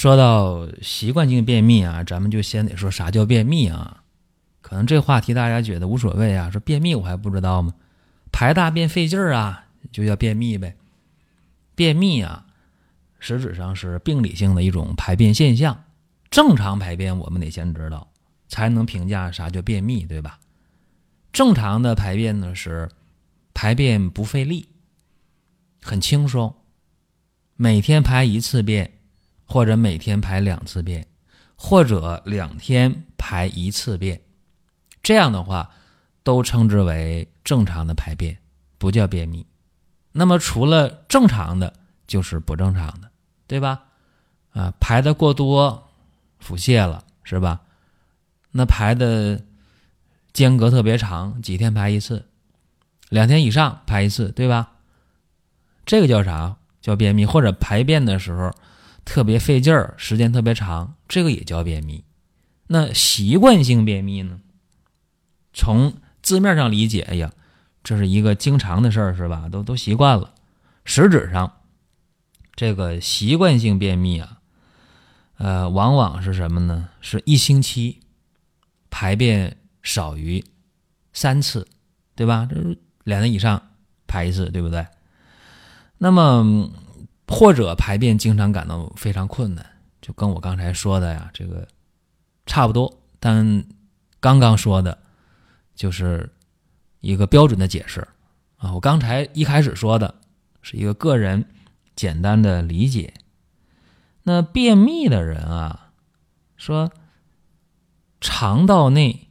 说到习惯性便秘啊，咱们就先得说啥叫便秘啊？可能这话题大家觉得无所谓啊，说便秘我还不知道吗？排大便费劲儿啊，就叫便秘呗。便秘啊，实质上是病理性的一种排便现象。正常排便我们得先知道，才能评价啥叫便秘，对吧？正常的排便呢是排便不费力，很轻松，每天排一次便。或者每天排两次便，或者两天排一次便，这样的话都称之为正常的排便，不叫便秘。那么除了正常的，就是不正常的，对吧？啊，排的过多，腹泻了，是吧？那排的间隔特别长，几天排一次，两天以上排一次，对吧？这个叫啥？叫便秘，或者排便的时候。特别费劲儿，时间特别长，这个也叫便秘。那习惯性便秘呢？从字面上理解，哎呀，这是一个经常的事儿，是吧？都都习惯了。实质上，这个习惯性便秘啊，呃，往往是什么呢？是一星期排便少于三次，对吧？这两天以上排一次，对不对？那么。或者排便经常感到非常困难，就跟我刚才说的呀，这个差不多。但刚刚说的，就是一个标准的解释啊。我刚才一开始说的是一个个人简单的理解。那便秘的人啊，说肠道内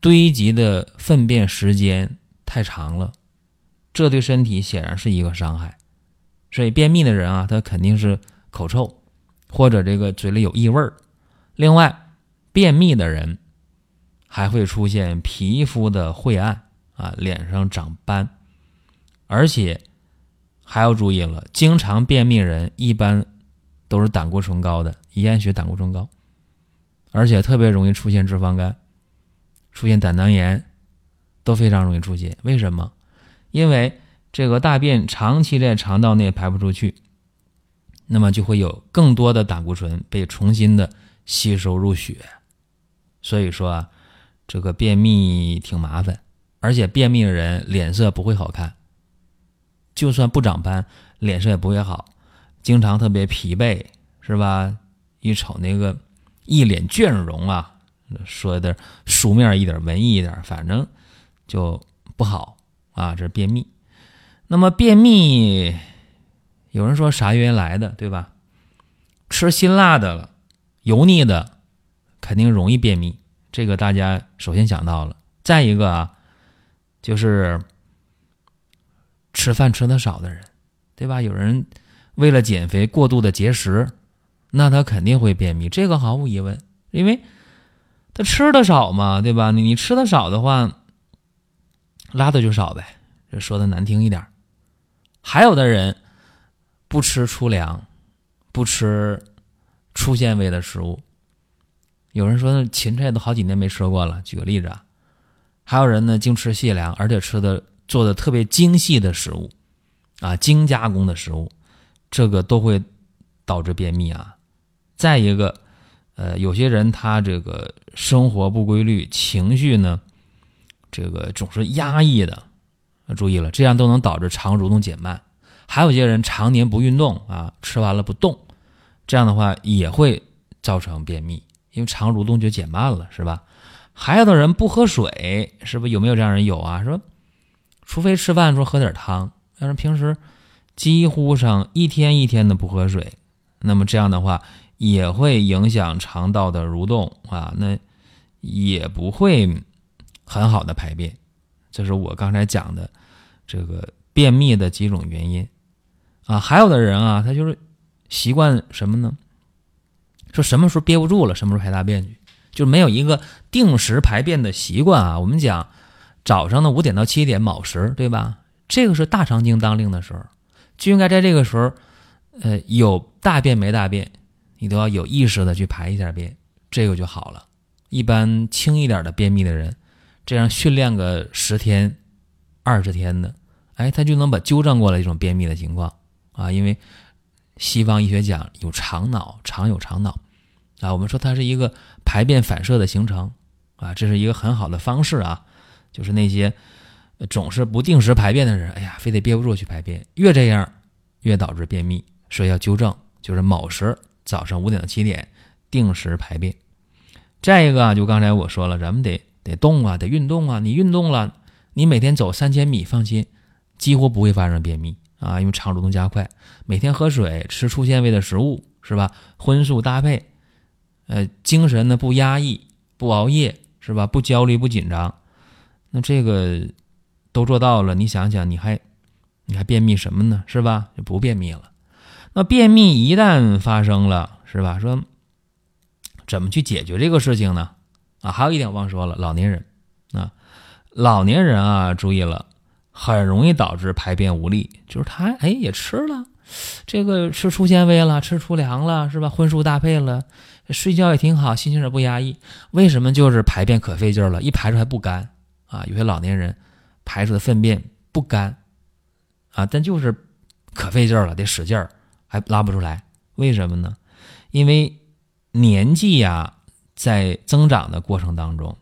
堆积的粪便时间太长了，这对身体显然是一个伤害。所以便秘的人啊，他肯定是口臭，或者这个嘴里有异味儿。另外，便秘的人还会出现皮肤的晦暗啊，脸上长斑，而且还要注意了，经常便秘人一般都是胆固醇高的，胰氨血胆固醇高，而且特别容易出现脂肪肝，出现胆囊炎，都非常容易出现。为什么？因为。这个大便长期在肠道内排不出去，那么就会有更多的胆固醇被重新的吸收入血，所以说啊，这个便秘挺麻烦，而且便秘的人脸色不会好看，就算不长斑，脸色也不会好，经常特别疲惫，是吧？一瞅那个一脸倦容啊，说的书面一点、文艺一点，反正就不好啊，这是便秘。那么便秘，有人说啥原因来的，对吧？吃辛辣的了，油腻的，肯定容易便秘。这个大家首先想到了。再一个啊，就是吃饭吃的少的人，对吧？有人为了减肥过度的节食，那他肯定会便秘。这个毫无疑问，因为他吃的少嘛，对吧？你吃的少的话，拉的就少呗。这说的难听一点。还有的人不吃粗粮，不吃粗纤维的食物。有人说那芹菜都好几年没吃过了。举个例子啊，还有人呢，净吃细粮，而且吃的做的特别精细的食物，啊，精加工的食物，这个都会导致便秘啊。再一个，呃，有些人他这个生活不规律，情绪呢，这个总是压抑的。注意了，这样都能导致肠蠕动减慢。还有些人常年不运动啊，吃完了不动，这样的话也会造成便秘，因为肠蠕动就减慢了，是吧？还有的人不喝水，是不是有没有这样人有啊？说，除非吃饭时候喝点汤，但是平时几乎上一天一天的不喝水，那么这样的话也会影响肠道的蠕动啊，那也不会很好的排便。这是我刚才讲的这个便秘的几种原因啊，还有的人啊，他就是习惯什么呢？说什么时候憋不住了，什么时候排大便去，就没有一个定时排便的习惯啊。我们讲早上的五点到七点卯时，对吧？这个是大肠经当令的时候，就应该在这个时候，呃，有大便没大便，你都要有意识的去排一下便，这个就好了。一般轻一点的便秘的人，这样训练个十天、二十天的，哎，他就能把纠正过来这种便秘的情况啊。因为西方医学讲有肠脑，肠有肠脑啊。我们说它是一个排便反射的形成啊，这是一个很好的方式啊。就是那些总是不定时排便的人，哎呀，非得憋不住去排便，越这样越导致便秘，所以要纠正，就是卯时早上五点到七点定时排便。再一个啊，就刚才我说了，咱们得得动啊，得运动啊。你运动了，你每天走三千米，放心，几乎不会发生便秘啊，因为肠蠕动加快。每天喝水，吃粗纤维的食物，是吧？荤素搭配，呃，精神呢不压抑，不熬夜，是吧？不焦虑，不紧张，那这个都做到了，你想想，你还你还便秘什么呢？是吧？就不便秘了。那便秘一旦发生了，是吧？说。怎么去解决这个事情呢？啊，还有一点忘说了，老年人啊，老年人啊，注意了，很容易导致排便无力。就是他哎也吃了，这个吃粗纤维了，吃粗粮了，是吧？荤素搭配了，睡觉也挺好，心情也不压抑。为什么就是排便可费劲了？一排出还不干啊？有些老年人排出的粪便不干啊，但就是可费劲了，得使劲儿还拉不出来。为什么呢？因为。年纪呀，在增长的过程当中，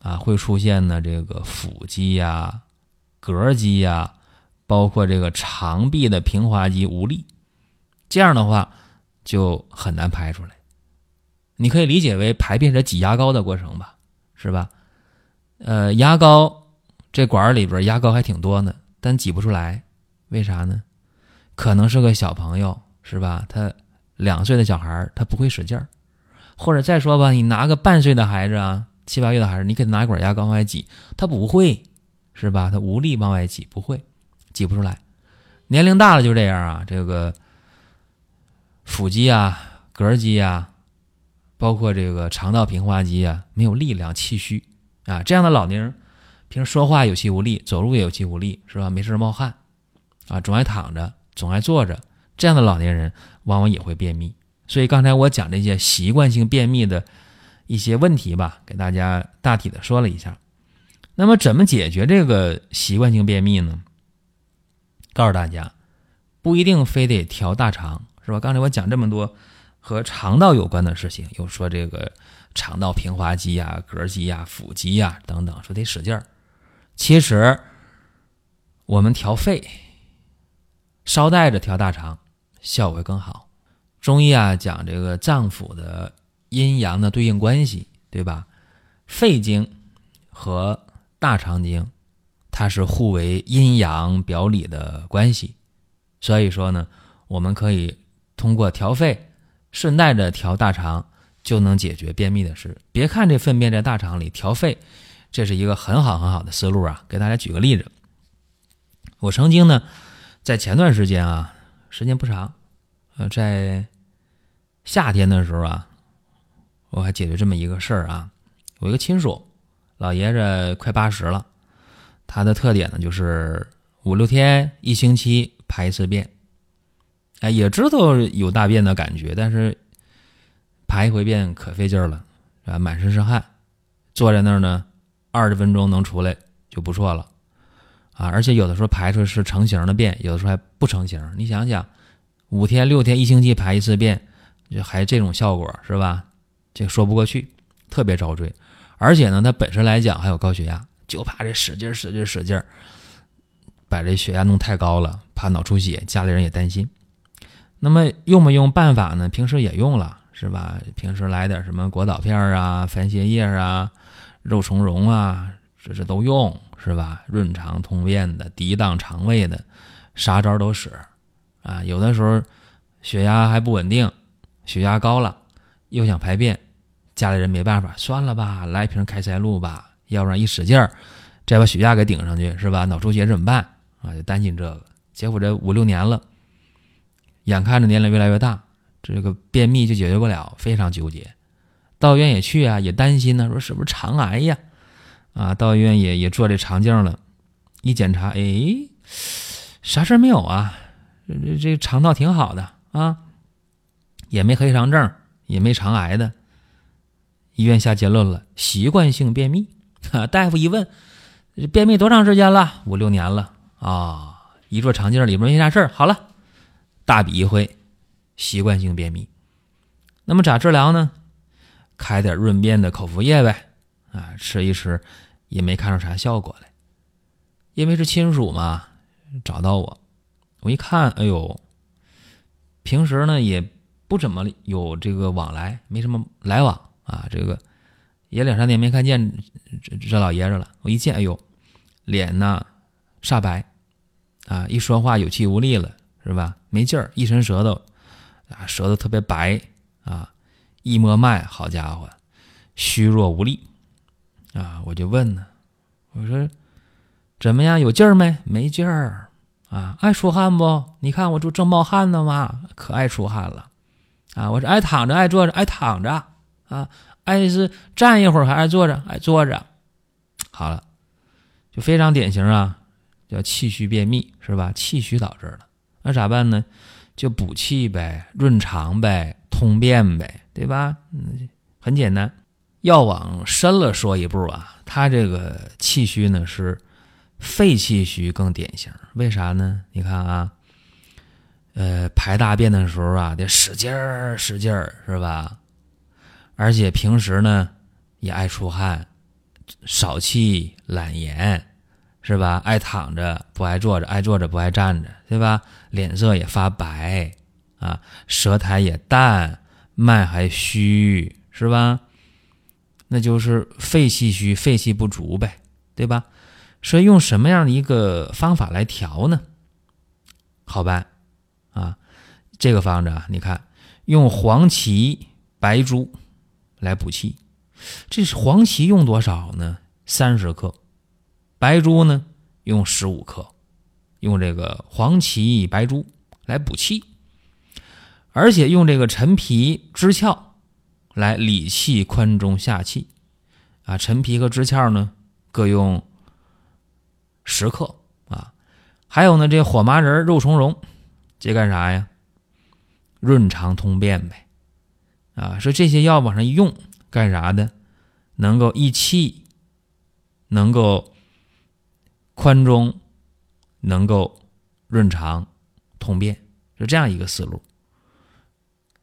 啊，会出现呢这个腹肌呀、膈肌呀，包括这个肠壁的平滑肌无力，这样的话就很难排出来。你可以理解为排便是挤牙膏的过程吧，是吧？呃，牙膏这管里边牙膏还挺多呢，但挤不出来，为啥呢？可能是个小朋友，是吧？他。两岁的小孩他不会使劲儿，或者再说吧，你拿个半岁的孩子啊，七八月的孩子，你给他拿一管牙膏往外挤，他不会，是吧？他无力往外挤，不会，挤不出来。年龄大了就这样啊，这个腹肌啊、膈肌啊，包括这个肠道平滑肌啊，没有力量，气虚啊，这样的老年人，平时说话有气无力，走路也有气无力，是吧？没事冒汗啊，总爱躺着，总爱坐着。这样的老年人往往也会便秘，所以刚才我讲这些习惯性便秘的一些问题吧，给大家大体的说了一下。那么怎么解决这个习惯性便秘呢？告诉大家，不一定非得调大肠，是吧？刚才我讲这么多和肠道有关的事情，又说这个肠道平滑肌呀、膈肌呀、腹肌呀等等，说得使劲儿。其实我们调肺，捎带着调大肠。效果会更好。中医啊讲这个脏腑的阴阳的对应关系，对吧？肺经和大肠经，它是互为阴阳表里的关系。所以说呢，我们可以通过调肺，顺带着调大肠，就能解决便秘的事。别看这粪便在大肠里，调肺，这是一个很好很好的思路啊。给大家举个例子，我曾经呢，在前段时间啊。时间不长，呃，在夏天的时候啊，我还解决这么一个事儿啊。我一个亲属，老爷子快八十了，他的特点呢就是五六天、一星期排一次便，哎，也知道有大便的感觉，但是排一回便可费劲儿了，啊，满身是汗，坐在那儿呢，二十分钟能出来就不错了。啊，而且有的时候排出来是成型的便，有的时候还不成型。你想想，五天、六天、一星期排一次便，就还这种效果是吧？这说不过去，特别遭罪。而且呢，他本身来讲还有高血压，就怕这使劲使劲使劲把这血压弄太高了，怕脑出血，家里人也担心。那么用不用办法呢？平时也用了是吧？平时来点什么果导片啊、番泻叶啊、肉苁蓉啊，这这都用。是吧？润肠通便的，涤荡肠胃的，啥招都使啊！有的时候血压还不稳定，血压高了，又想排便，家里人没办法，算了吧，来瓶开塞露吧，要不然一使劲儿，再把血压给顶上去，是吧？脑出血怎么办啊？就担心这个。结果这五六年了，眼看着年龄越来越大，这个便秘就解决不了，非常纠结。到医院也去啊，也担心呢，说是不是肠癌呀？啊，到医院也也做这肠镜了，一检查，哎，啥事儿没有啊？这这肠道挺好的啊，也没黑肠症，也没肠癌的。医院下结论了，习惯性便秘。大夫一问，便秘多长时间了？五六年了啊！一做肠镜里边没啥事儿，好了，大笔一挥，习惯性便秘。那么咋治疗呢？开点润便的口服液呗，啊，吃一吃，也没看出啥效果来。因为是亲属嘛，找到我，我一看，哎呦，平时呢也不怎么有这个往来，没什么来往啊，这个也两三年没看见这这老爷子了。我一见，哎呦，脸呢煞白，啊，一说话有气无力了，是吧？没劲儿，一伸舌头，啊，舌头特别白，啊。一摸脉，好家伙，虚弱无力，啊！我就问呢，我说怎么样？有劲儿没？没劲儿啊！爱出汗不？你看我这正冒汗呢嘛，可爱出汗了啊！我是爱躺着，爱坐着，爱躺着啊！爱是站一会儿，还爱坐着，爱坐着。好了，就非常典型啊，叫气虚便秘，是吧？气虚导致的，那咋办呢？就补气呗，润肠呗，通便呗。对吧？很简单。要往深了说一步啊，他这个气虚呢是肺气虚更典型。为啥呢？你看啊，呃，排大便的时候啊，得使劲儿使劲儿，是吧？而且平时呢也爱出汗，少气懒言，是吧？爱躺着不爱坐着，爱坐着不爱站着，对吧？脸色也发白啊，舌苔也淡。脉还虚是吧？那就是肺气虚，肺气不足呗，对吧？所以用什么样的一个方法来调呢？好办，这个方子啊，你看用黄芪、白术来补气。这是黄芪用多少呢？三十克，白术呢用十五克，用这个黄芪、白术来补气。而且用这个陈皮、支窍来理气、宽中、下气，啊，陈皮和支窍呢各用十克啊。还有呢，这火麻仁、肉苁蓉，这干啥呀？润肠通便呗。啊，说这些药往上一用，干啥的？能够益气，能够宽中，能够润肠通便，是这样一个思路。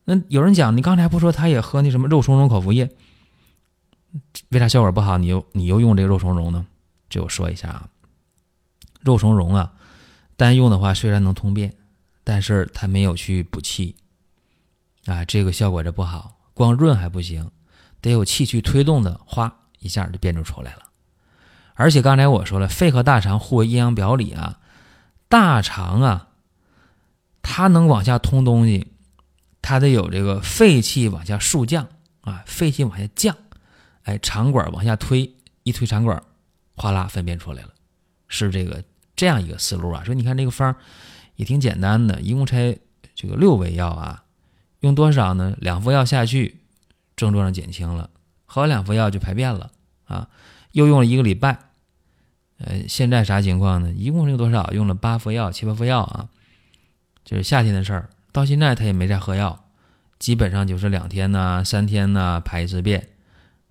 那有人讲，你刚才不说他也喝那什么肉苁蓉口服液，为啥效果不好？你又你又用这个肉苁蓉呢？这我说一下啊，肉苁蓉啊，单用的话虽然能通便，但是它没有去补气啊，这个效果就不好。光润还不行，得有气去推动的，哗一下就变就出来了。而且刚才我说了，肺和大肠互为阴阳表里啊，大肠啊，它能往下通东西。它得有这个肺气往下竖降啊，肺气往下降，哎，肠管往下推，一推肠管，哗啦，粪便出来了，是这个这样一个思路啊。说你看这个方也挺简单的，一共才这个六味药啊，用多少呢？两副药下去，症状上减轻了，喝完两副药就排便了啊，又用了一个礼拜，呃，现在啥情况呢？一共用多少？用了八副药，七八副药啊，就是夏天的事儿。到现在他也没再喝药，基本上就是两天呢、三天呢排一次便，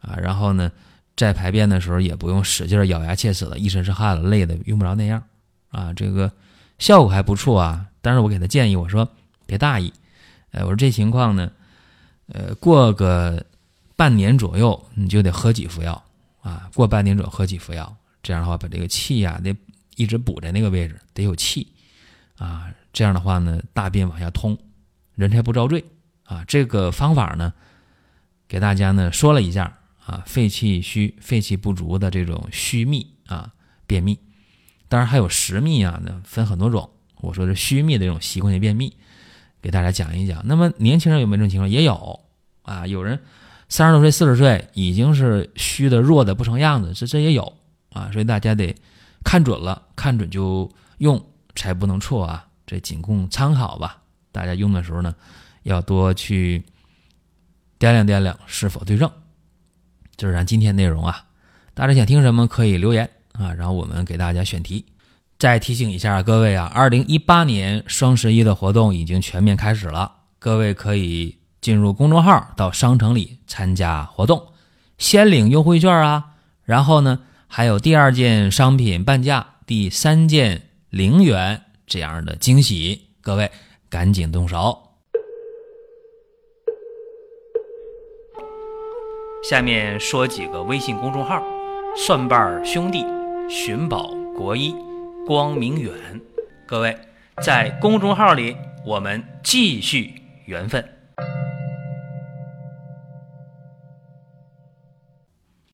啊，然后呢在排便的时候也不用使劲咬牙切齿的，一身是汗了，累的用不着那样，啊，这个效果还不错啊。但是我给他建议，我说别大意，哎，我说这情况呢，呃，过个半年左右你就得喝几服药啊，过半年左右喝几服药，这样的话把这个气呀得一直补在那个位置，得有气啊。这样的话呢，大便往下通，人才不遭罪啊！这个方法呢，给大家呢说了一下啊，肺气虚、肺气不足的这种虚秘啊，便秘。当然还有实秘啊，那分很多种。我说是虚秘的这种习惯性便秘，给大家讲一讲。那么年轻人有没有这种情况？也有啊，有人三十多岁、四十岁已经是虚的、弱的不成样子，这这也有啊。所以大家得看准了，看准就用，才不能错啊。这仅供参考吧。大家用的时候呢，要多去掂量掂量是否对症。就是咱今天内容啊，大家想听什么可以留言啊，然后我们给大家选题。再提醒一下各位啊，二零一八年双十一的活动已经全面开始了，各位可以进入公众号到商城里参加活动，先领优惠券啊，然后呢还有第二件商品半价，第三件零元这样的惊喜，各位赶紧动手。下面说几个微信公众号：蒜瓣兄弟、寻宝国医。光明远，各位在公众号里，我们继续缘分。